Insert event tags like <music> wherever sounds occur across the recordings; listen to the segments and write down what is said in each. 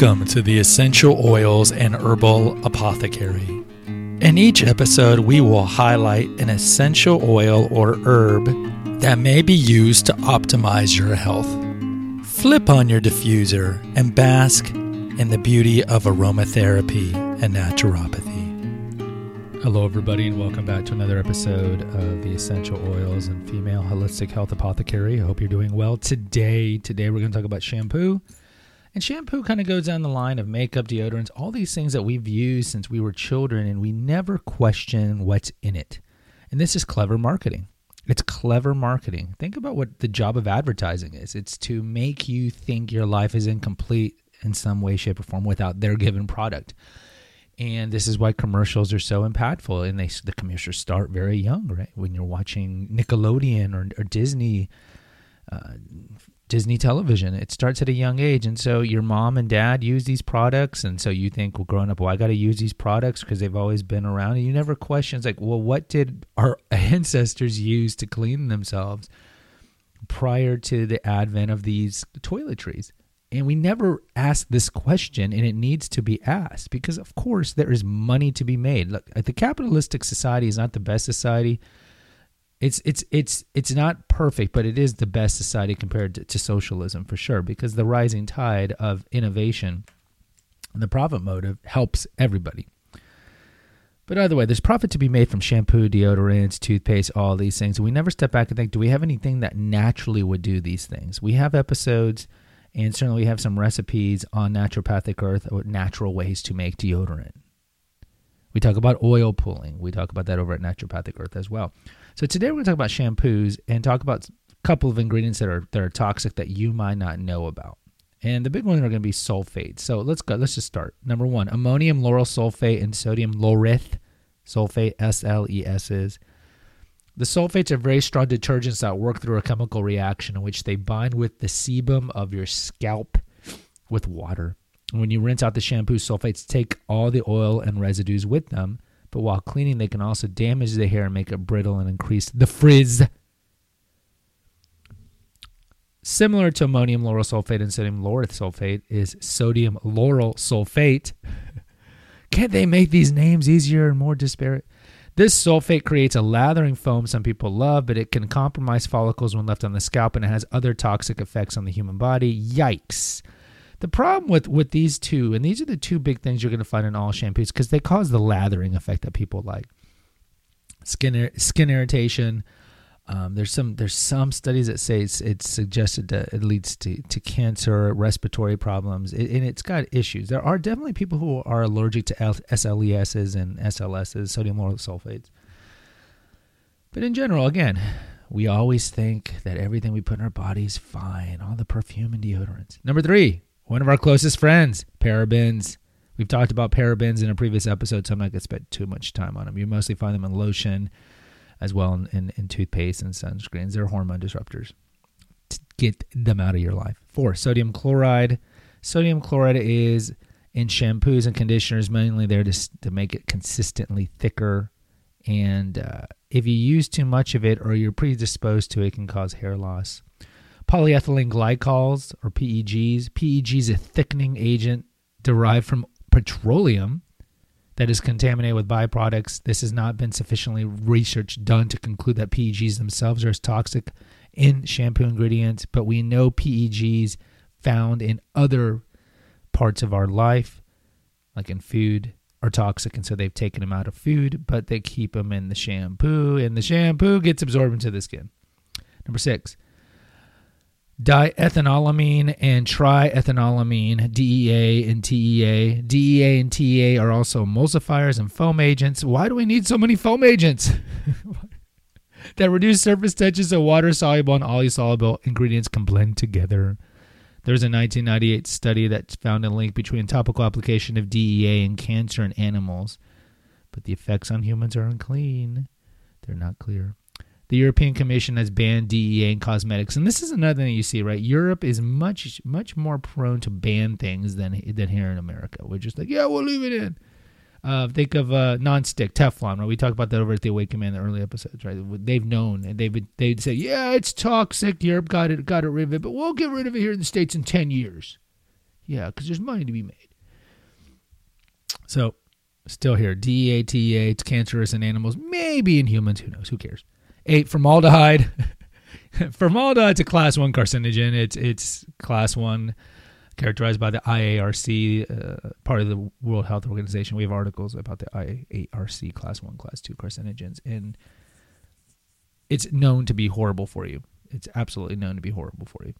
Welcome to the Essential Oils and Herbal Apothecary. In each episode, we will highlight an essential oil or herb that may be used to optimize your health. Flip on your diffuser and bask in the beauty of aromatherapy and naturopathy. Hello, everybody, and welcome back to another episode of the Essential Oils and Female Holistic Health Apothecary. I hope you're doing well today. Today, we're going to talk about shampoo and shampoo kind of goes down the line of makeup, deodorants, all these things that we've used since we were children, and we never question what's in it. And this is clever marketing. It's clever marketing. Think about what the job of advertising is it's to make you think your life is incomplete in some way, shape, or form without their given product. And this is why commercials are so impactful. And they the commercials start very young, right? When you're watching Nickelodeon or, or Disney, uh, Disney television. It starts at a young age. And so your mom and dad use these products. And so you think, well, growing up, well, I got to use these products because they've always been around. And you never question, like, well, what did our <laughs> ancestors use to clean themselves prior to the advent of these toiletries? And we never ask this question, and it needs to be asked because, of course, there is money to be made. Look, the capitalistic society is not the best society it's it's it's it's not perfect, but it is the best society compared to, to socialism for sure. Because the rising tide of innovation and the profit motive helps everybody. But either way, there's profit to be made from shampoo, deodorants, toothpaste, all these things. We never step back and think, do we have anything that naturally would do these things? We have episodes, and certainly we have some recipes on naturopathic earth or natural ways to make deodorant. We talk about oil pulling. We talk about that over at Naturopathic Earth as well. So today we're going to talk about shampoos and talk about a couple of ingredients that are that are toxic that you might not know about. And the big ones are going to be sulfates. So let's go. Let's just start. Number one, ammonium lauryl sulfate and sodium laureth sulfate, SLES is. The sulfates are very strong detergents that work through a chemical reaction in which they bind with the sebum of your scalp with water. When you rinse out the shampoo, sulfates take all the oil and residues with them but while cleaning, they can also damage the hair and make it brittle and increase the frizz. Similar to ammonium lauryl sulfate and sodium lauryl sulfate is sodium lauryl sulfate. <laughs> Can't they make these names easier and more disparate? This sulfate creates a lathering foam some people love, but it can compromise follicles when left on the scalp and it has other toxic effects on the human body. Yikes. The problem with with these two, and these are the two big things you're going to find in all shampoos, because they cause the lathering effect that people like. Skin skin irritation. Um, there's some there's some studies that say it's, it's suggested that it leads to, to cancer, respiratory problems, it, and it's got issues. There are definitely people who are allergic to SLESs and SLSs, sodium lauryl sulfates. But in general, again, we always think that everything we put in our body is fine, all the perfume and deodorants. Number three, one of our closest friends, parabens. We've talked about parabens in a previous episode, so I'm not going to spend too much time on them. You mostly find them in lotion as well in, in, in toothpaste and sunscreens. They're hormone disruptors. To get them out of your life. Four, sodium chloride. Sodium chloride is in shampoos and conditioners mainly there to, to make it consistently thicker. And uh, if you use too much of it or you're predisposed to it, it can cause hair loss polyethylene glycols or PEGs. PEG is a thickening agent derived from petroleum that is contaminated with byproducts. This has not been sufficiently research done to conclude that PEGs themselves are as toxic in shampoo ingredients, but we know PEGs found in other parts of our life, like in food, are toxic, and so they've taken them out of food, but they keep them in the shampoo, and the shampoo gets absorbed into the skin. Number six, diethanolamine and triethanolamine, DEA and TEA. DEA and TEA are also emulsifiers and foam agents. Why do we need so many foam agents? <laughs> that reduce surface touches so water soluble and oil soluble ingredients can blend together. There's a 1998 study that found a link between topical application of DEA and cancer in animals, but the effects on humans are unclean. They're not clear. The European Commission has banned DEA in cosmetics, and this is another thing you see, right? Europe is much much more prone to ban things than than here in America. We're just like, yeah, we'll leave it in. Uh, think of uh, non-stick Teflon, right? We talked about that over at the Awakened Man in the early episodes, right? They've known and they've they'd say, yeah, it's toxic. Europe got it got it rid of it, but we'll get rid of it here in the states in ten years. Yeah, because there's money to be made. So, still here. DEA, TEA, it's cancerous in animals, maybe in humans. Who knows? Who cares? Eight, formaldehyde. <laughs> formaldehyde's a class one carcinogen. It's it's class one, characterized by the IARC, uh, part of the World Health Organization. We have articles about the IARC class one, class two carcinogens, and it's known to be horrible for you. It's absolutely known to be horrible for you.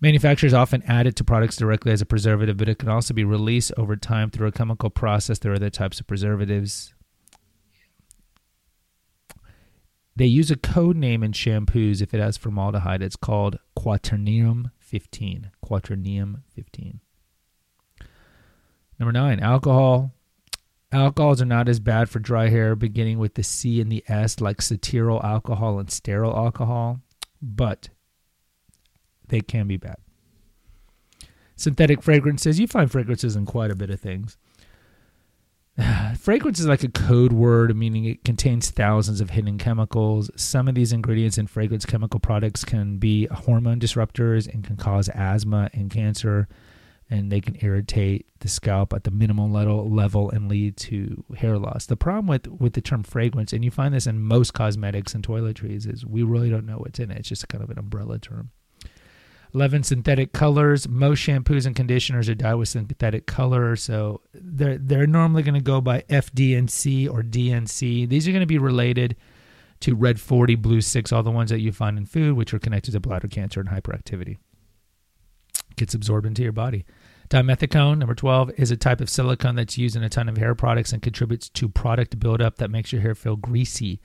Manufacturers often add it to products directly as a preservative, but it can also be released over time through a chemical process. Are other types of preservatives. They use a code name in shampoos if it has formaldehyde. It's called quaternium 15. Quaternium 15. Number nine, alcohol. Alcohols are not as bad for dry hair, beginning with the C and the S, like cetearyl alcohol and stearyl alcohol, but they can be bad. Synthetic fragrances, you find fragrances in quite a bit of things. <sighs> Fragrance is like a code word, meaning it contains thousands of hidden chemicals. Some of these ingredients in fragrance chemical products can be hormone disruptors and can cause asthma and cancer and they can irritate the scalp at the minimal level, level and lead to hair loss. The problem with, with the term fragrance, and you find this in most cosmetics and toiletries, is we really don't know what's in it. It's just kind of an umbrella term. 11 synthetic colors. Most shampoos and conditioners are dyed with synthetic color, so they're they're normally going to go by FD&C or D&C. These are going to be related to red 40, blue 6, all the ones that you find in food, which are connected to bladder cancer and hyperactivity. Gets absorbed into your body. Dimethicone, number 12, is a type of silicone that's used in a ton of hair products and contributes to product buildup that makes your hair feel greasy.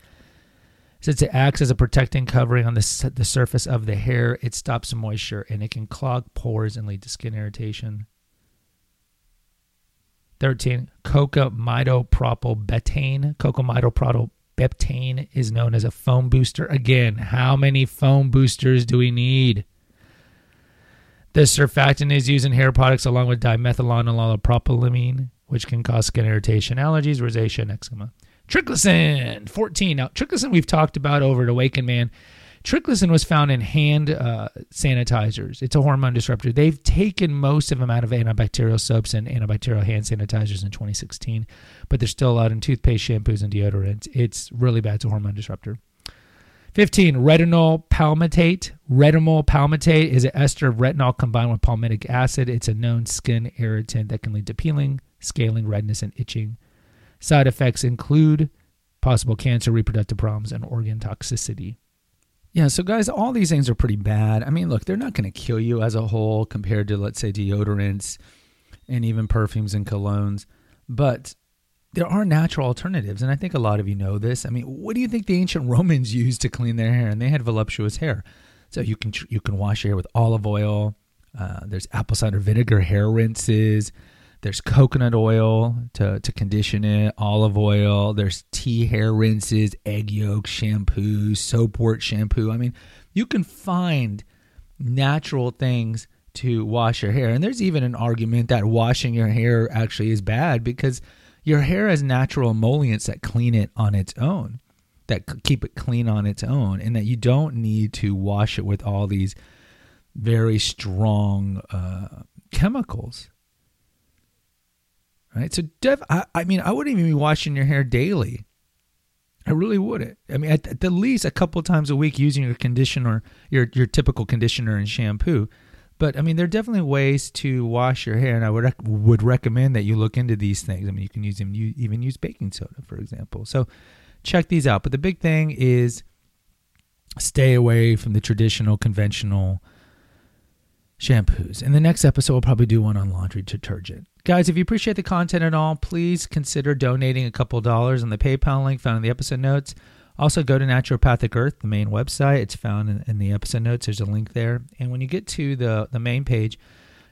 Since it acts as a protecting covering on the, the surface of the hair, it stops moisture and it can clog pores and lead to skin irritation. 13. Cocamidopropylbetaine. Cocamidopropylbetaine is known as a foam booster. Again, how many foam boosters do we need? This surfactant is used in hair products along with dimethylaminopropylamine, which can cause skin irritation, allergies, rosacea, and eczema. Triclosan, 14. Now, triclosan we've talked about over at Awakened Man. Triclosan was found in hand uh, sanitizers. It's a hormone disruptor. They've taken most of them out of antibacterial soaps and antibacterial hand sanitizers in 2016, but they're still allowed in toothpaste, shampoos, and deodorants. It's really bad. It's a hormone disruptor. 15. Retinol palmitate. Retinol palmitate is an ester of retinol combined with palmitic acid. It's a known skin irritant that can lead to peeling, scaling, redness, and itching. Side effects include possible cancer, reproductive problems, and organ toxicity. Yeah, so guys, all these things are pretty bad. I mean, look, they're not going to kill you as a whole compared to, let's say, deodorants and even perfumes and colognes, but there are natural alternatives, and I think a lot of you know this. I mean, what do you think the ancient <laughs> Romans used to clean their hair? And they had voluptuous hair, so you can you can wash your hair with olive oil. Uh, there's apple cider vinegar hair rinses. There's coconut oil to, to condition it, olive oil. There's tea hair rinses, egg yolk shampoo, soapwort shampoo. I mean, you can find natural things to wash your hair. And there's even an argument that washing your hair actually is bad because your hair has natural emollients that clean it on its own, that keep it clean on its own, and that you don't need to wash it with all these very strong uh, chemicals. Right. So, Dev, I, I, mean, I wouldn't even be washing your hair daily. I really wouldn't. I mean, at, at the least a couple times a week using your conditioner, your your typical conditioner and shampoo. But I mean, there are definitely ways to wash your hair, and I would would recommend that you look into these things. I mean, you can use them, you even use baking soda, for example. So check these out. But the big thing is stay away from the traditional, conventional shampoos. In the next episode, we'll probably do one on laundry detergent. Guys, if you appreciate the content at all, please consider donating a couple dollars on the PayPal link found in the episode notes. Also, go to Naturopathic Earth, the main website. It's found in, in, the episode notes. There's a link there. And when you get to the, the main page,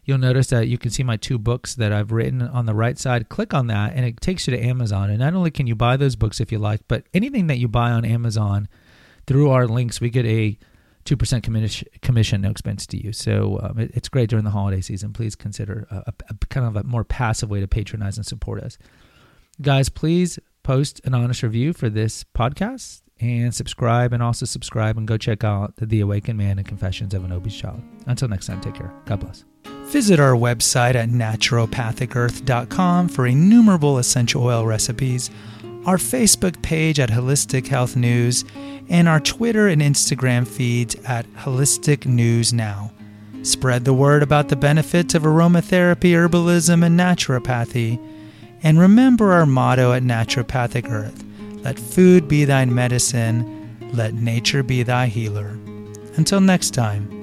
you'll notice that you can see my two books that I've written on the right side. Click on that, and it takes you to Amazon. And not only can you buy those books if you like, but anything that you buy on Amazon through our links, we get a 2% commission, no expense to you. So um, it, it's great during the holiday season. Please consider a, a, a kind of a more passive way to patronize and support us. Guys, please post an honest review for this podcast and subscribe and also subscribe and go check out the, the Awakened Man and Confessions of an Obese Child. Until next time, take care. God bless. Visit our website at naturopathicearth.com for innumerable essential oil recipes, our Facebook page at Holistic Health News, and our Twitter and Instagram feeds at Holistic News Now. Spread the word about the benefits of aromatherapy, herbalism, and naturopathy. And remember our motto at Naturopathic Earth let food be thy medicine, let nature be thy healer. Until next time.